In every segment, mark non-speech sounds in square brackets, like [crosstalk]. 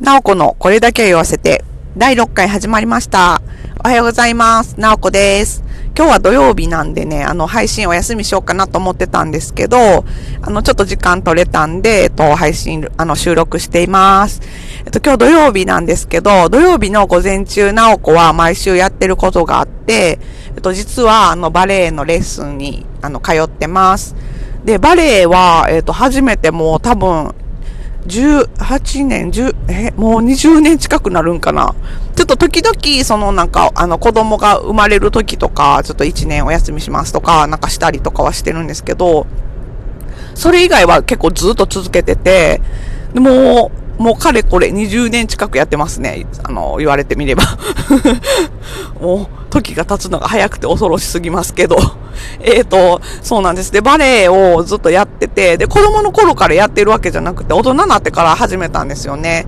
なおこのこれだけを言わせて、第6回始まりました。おはようございます。なおこです。今日は土曜日なんでね、あの、配信お休みしようかなと思ってたんですけど、あの、ちょっと時間取れたんで、えっと、配信、あの、収録しています。えっと、今日土曜日なんですけど、土曜日の午前中、なおこは毎週やってることがあって、えっと、実は、あの、バレエのレッスンに、あの、通ってます。で、バレエは、えっと、初めてもう多分、18年、10、え、もう20年近くなるんかな？ちょっと時々、そのなんか、あの子供が生まれる時とか、ちょっと1年お休みしますとか、なんかしたりとかはしてるんですけど、それ以外は結構ずっと続けてて、でももうかれこれ20年近くやってますね。あの、言われてみれば。[laughs] もう、時が経つのが早くて恐ろしすぎますけど。えっと、そうなんです。で、バレエをずっとやってて、で、子供の頃からやってるわけじゃなくて、大人になってから始めたんですよね。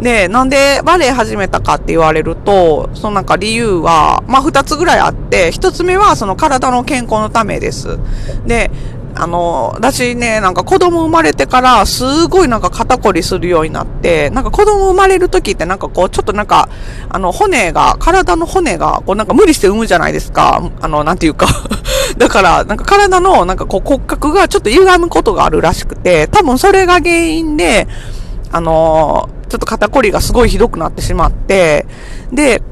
で、なんでバレエ始めたかって言われると、そのなんか理由は、まあ二つぐらいあって、一つ目はその体の健康のためです。で、あの、私ね、なんか子供生まれてから、すごいなんか肩こりするようになって、なんか子供生まれる時ってなんかこう、ちょっとなんか、あの、骨が、体の骨が、こうなんか無理して産むじゃないですか。あの、なんていうか [laughs] だから、なんか体の、なんかこう骨格がちょっと歪むことがあるらしくて、多分それが原因で、あの、ちょっと肩こりがすごいひどくなってしまって、で、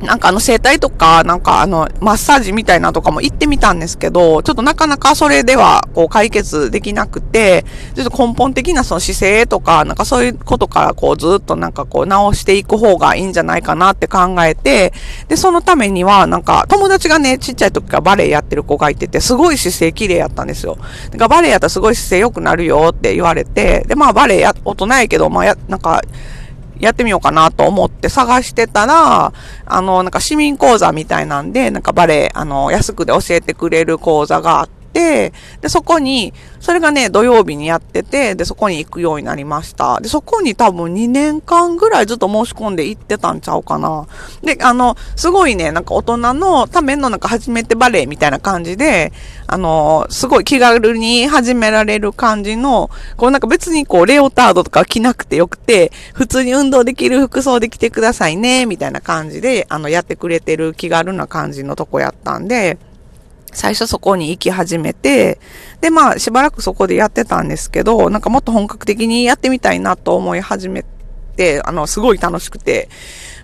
なんかあの整体とか、なんかあの、マッサージみたいなとかも行ってみたんですけど、ちょっとなかなかそれでは、こう解決できなくて、ちょっと根本的なその姿勢とか、なんかそういうことからこうずっとなんかこう直していく方がいいんじゃないかなって考えて、で、そのためには、なんか友達がね、ちっちゃい時からバレエやってる子がいてて、すごい姿勢綺麗やったんですよ。だからバレエやったらすごい姿勢良くなるよって言われて、で、まあバレエや、大人やけど、まあや、なんか、やってみようかなと思って探してたら、あの、なんか市民講座みたいなんで、なんかバレエ、あの、安くで教えてくれる講座があって、で、そこに、それがね、土曜日にやってて、で、そこに行くようになりました。で、そこに多分2年間ぐらいずっと申し込んで行ってたんちゃうかな。で、あの、すごいね、なんか大人のためのなんか初めてバレエみたいな感じで、あの、すごい気軽に始められる感じの、こうなんか別にこう、レオタードとか着なくてよくて、普通に運動できる服装で来てくださいね、みたいな感じで、あの、やってくれてる気軽な感じのとこやったんで、最初そこに行き始めて、で、まあ、しばらくそこでやってたんですけど、なんかもっと本格的にやってみたいなと思い始めて、あの、すごい楽しくて。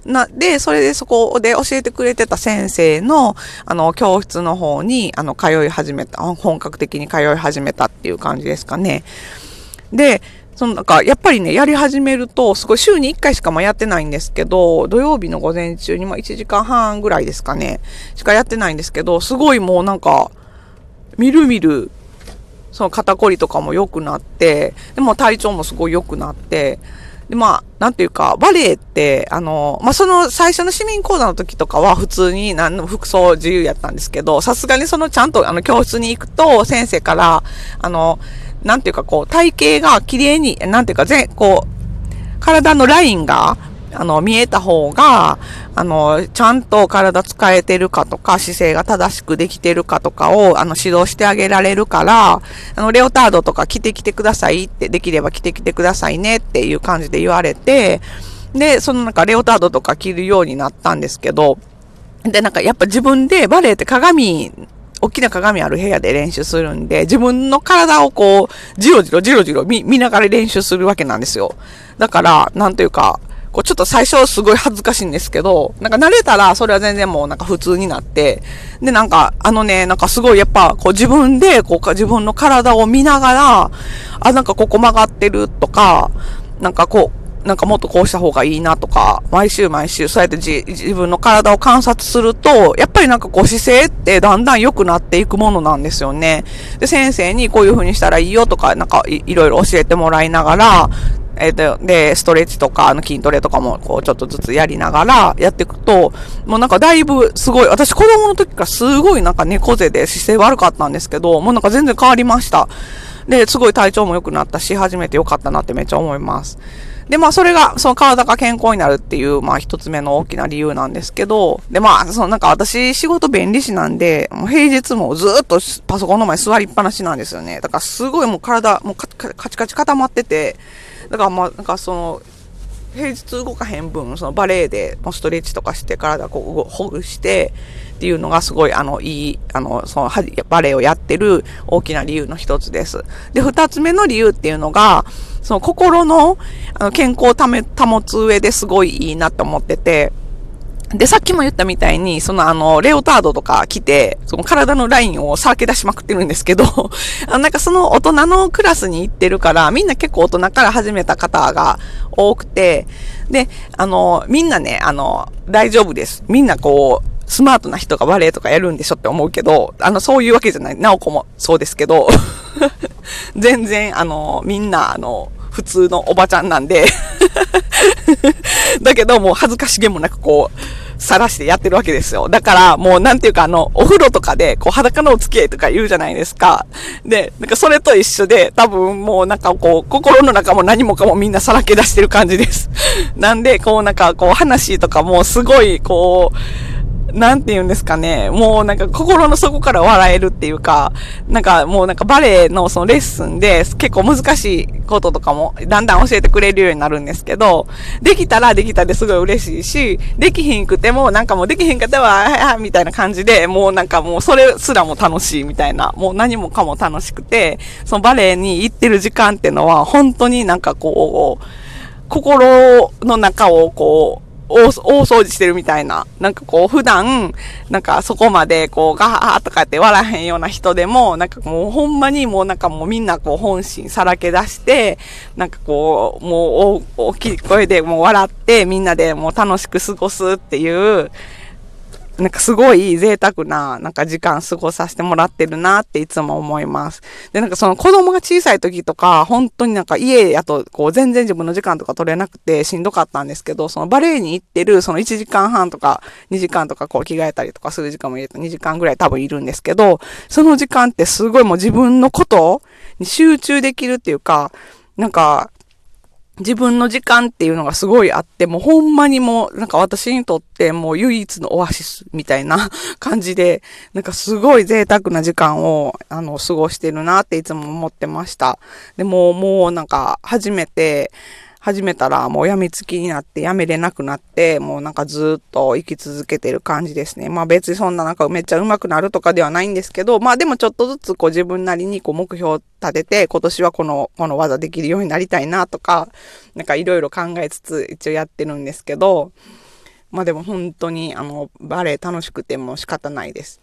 な、で、それでそこで教えてくれてた先生の、あの、教室の方に、あの、通い始めた、本格的に通い始めたっていう感じですかね。で、そのなんか、やっぱりね、やり始めると、すごい週に1回しかもやってないんですけど、土曜日の午前中に、まあ1時間半ぐらいですかね、しかやってないんですけど、すごいもうなんか、みるみる、その肩こりとかも良くなって、でも体調もすごい良くなって、で、まあ、なんていうか、バレエって、あの、まあ、その最初の市民講座の時とかは普通に何の服装自由やったんですけど、さすがにそのちゃんとあの教室に行くと先生から、あの、なんていうかこう、体型が綺麗に、なんていうか、ぜ、こう、体のラインが、あの、見えた方が、あの、ちゃんと体使えてるかとか、姿勢が正しくできてるかとかを、あの、指導してあげられるから、あの、レオタードとか着てきてくださいって、できれば着てきてくださいねっていう感じで言われて、で、そのなんかレオタードとか着るようになったんですけど、で、なんかやっぱ自分でバレエって鏡大きな鏡ある部屋で練習するんで、自分の体をこう、じろじろじろじろ見ながら練習するわけなんですよ。だから、なんというか、こうちょっと最初はすごい恥ずかしいんですけど、なんか慣れたらそれは全然もうなんか普通になって、でなんかあのね、なんかすごいやっぱこう自分でこう自分の体を見ながら、あ、なんかここ曲がってるとか、なんかこう、なんかもっとこうした方がいいなとか、毎週毎週そうやって自分の体を観察すると、やっぱりなんかこう姿勢ってだんだん良くなっていくものなんですよね。で、先生にこういう風にしたらいいよとか、なんかいろいろ教えてもらいながら、えー、で、で、ストレッチとか、あの筋トレとかも、こう、ちょっとずつやりながらやっていくと、もうなんかだいぶすごい、私子供の時からすごいなんか猫背で姿勢悪かったんですけど、もうなんか全然変わりました。で、すごい体調も良くなったし、初めて良かったなってめっちゃ思います。で、まあ、それが、その体が健康になるっていう、まあ、一つ目の大きな理由なんですけど、で、まあ、そのなんか私、仕事便利士なんで、もう平日もずっとパソコンの前座りっぱなしなんですよね。だからすごいもう体、もうカチカチ固まってて、だからまあ、なんかその、平日動かへん分、そのバレエでもストレッチとかして体こうほぐしてっていうのがすごいあのいい、あの、そのバレエをやってる大きな理由の一つです。で、二つ目の理由っていうのが、その心のあの健康を保つ上ですごいいいなと思ってて、で、さっきも言ったみたいに、そのあの、レオタードとか着て、その体のラインをさらけ出しまくってるんですけど、[laughs] あなんかその大人のクラスに行ってるから、みんな結構大人から始めた方が多くて、で、あの、みんなね、あの、大丈夫です。みんなこう、スマートな人がバレエとかやるんでしょって思うけど、あの、そういうわけじゃない。なおこもそうですけど、[laughs] 全然、あの、みんな、あの、普通のおばちゃんなんで [laughs] だけど、もう恥ずかしげもなくこう、晒してやってるわけですよ。だから、もうなんていうかあの、お風呂とかで、こう裸のお付き合いとか言うじゃないですか。で、なんかそれと一緒で、多分もうなんかこう、心の中も何もかもみんなさらけ出してる感じです。なんで、こうなんかこう話とかもすごいこう、なんて言うんですかね、もうなんか心の底から笑えるっていうか、なんかもうなんかバレエのそのレッスンで結構難しいこととかもだんだん教えてくれるようになるんですけど、できたらできたですごい嬉しいし、できひんくてもなんかもうできひんかったわ、みたいな感じで、もうなんかもうそれすらも楽しいみたいな、もう何もかも楽しくて、そのバレエに行ってる時間っていうのは本当になんかこう、心の中をこう、大掃除してるみたいな。なんかこう、普段、なんかそこまでこう、ガーとかって笑えへんような人でも、なんかもうほんまにもうなんかもうみんなこう本心さらけ出して、なんかこう、もう大きい声でもう笑って、みんなでもう楽しく過ごすっていう、なんかすごい贅沢な、なんか時間過ごさせてもらってるなっていつも思います。で、なんかその子供が小さい時とか、本当になんか家やと、こう全然自分の時間とか取れなくてしんどかったんですけど、そのバレエに行ってる、その1時間半とか2時間とかこう着替えたりとかする時間も入れて2時間ぐらい多分いるんですけど、その時間ってすごいもう自分のことに集中できるっていうか、なんか、自分の時間っていうのがすごいあって、もうほんまにもう、なんか私にとってもう唯一のオアシスみたいな感じで、なんかすごい贅沢な時間を、あの、過ごしてるなっていつも思ってました。でも、もうなんか初めて、始めたらもうやみつきになってやめれなくなって、もうなんかずっと生き続けてる感じですね。まあ別にそんななんかめっちゃ上手くなるとかではないんですけど、まあでもちょっとずつこう自分なりにこう目標を立てて、今年はこの、この技できるようになりたいなとか、なんかいろいろ考えつつ一応やってるんですけど、まあでも本当にあのバレエ楽しくても仕方ないです。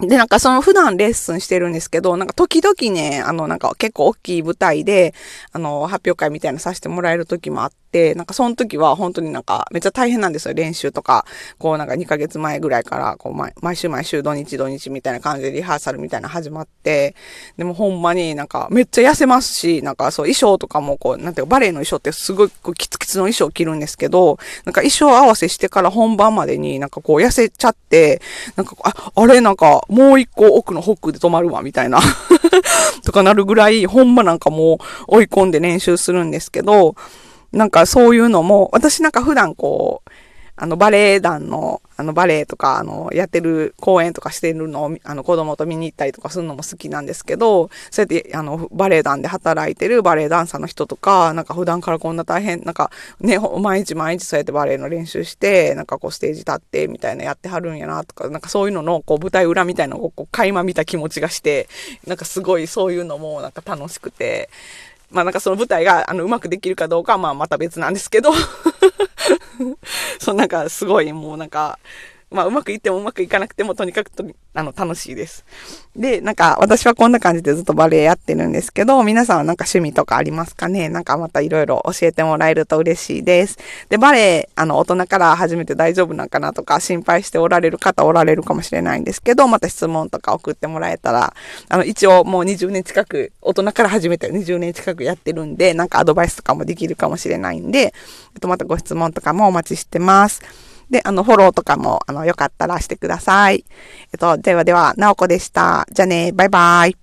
で、なんかその普段レッスンしてるんですけど、なんか時々ね、あのなんか結構大きい舞台で、あの発表会みたいなさせてもらえる時もあっ、なんかその時は本当になんかめっちゃ大変なんですよ、練習とか。こうなんか2ヶ月前ぐらいから、こう毎毎週毎週土日土日みたいな感じでリハーサルみたいな始まって、でもほんまになんかめっちゃ痩せますし、なんかそう衣装とかもこう、なんていうかバレエの衣装ってすごいキツキツの衣装を着るんですけど、なんか衣装合わせしてから本番までになんかこう痩せちゃって、なんかあ、あれなんかもう一個奥のホックで止まるわ、みたいな [laughs] とかなるぐらい、ほんまなんかもう追い込んで練習するんですけど、なんかそういうのも、私なんか普段こう、あの、バレエ団の、あの、バレエとか、あの、やってる公演とかしてるのを、あの、子供と見に行ったりとかするのも好きなんですけど、そうやって、あの、バレエ団で働いてるバレエダンサーの人とか、なんか普段からこんな大変、なんか、ね、毎日毎日そうやってバレエの練習して、なんかこう、ステージ立って、みたいなやってはるんやな、とか、なんかそういうのの、こう、舞台裏みたいなのを、こう、垣間見た気持ちがして、なんかすごいそういうのも、なんか楽しくて、まあなんかその舞台が、あの、うまくできるかどうかは、まあまた別なんですけど。[laughs] そうなんかすごいもうなんか、まあ、うまくいってもうまくいかなくても、とにかくと、あの、楽しいです。で、なんか、私はこんな感じでずっとバレエやってるんですけど、皆さんはなんか趣味とかありますかね？なんかまたいろいろ教えてもらえると嬉しいです。で、バレエ、あの、大人から始めて大丈夫なんかなとか心配しておられる方おられるかもしれないんですけど、また質問とか送ってもらえたら、あの、一応もう20年近く、大人から始めて20年近くやってるんで、なんかアドバイスとかもできるかもしれないんで、えっと、またご質問とかもお待ちしてます。で、あの、フォローとかも、あの、よかったらしてください。えっと、ではでは、なおこでした。じゃあね、バイバイ。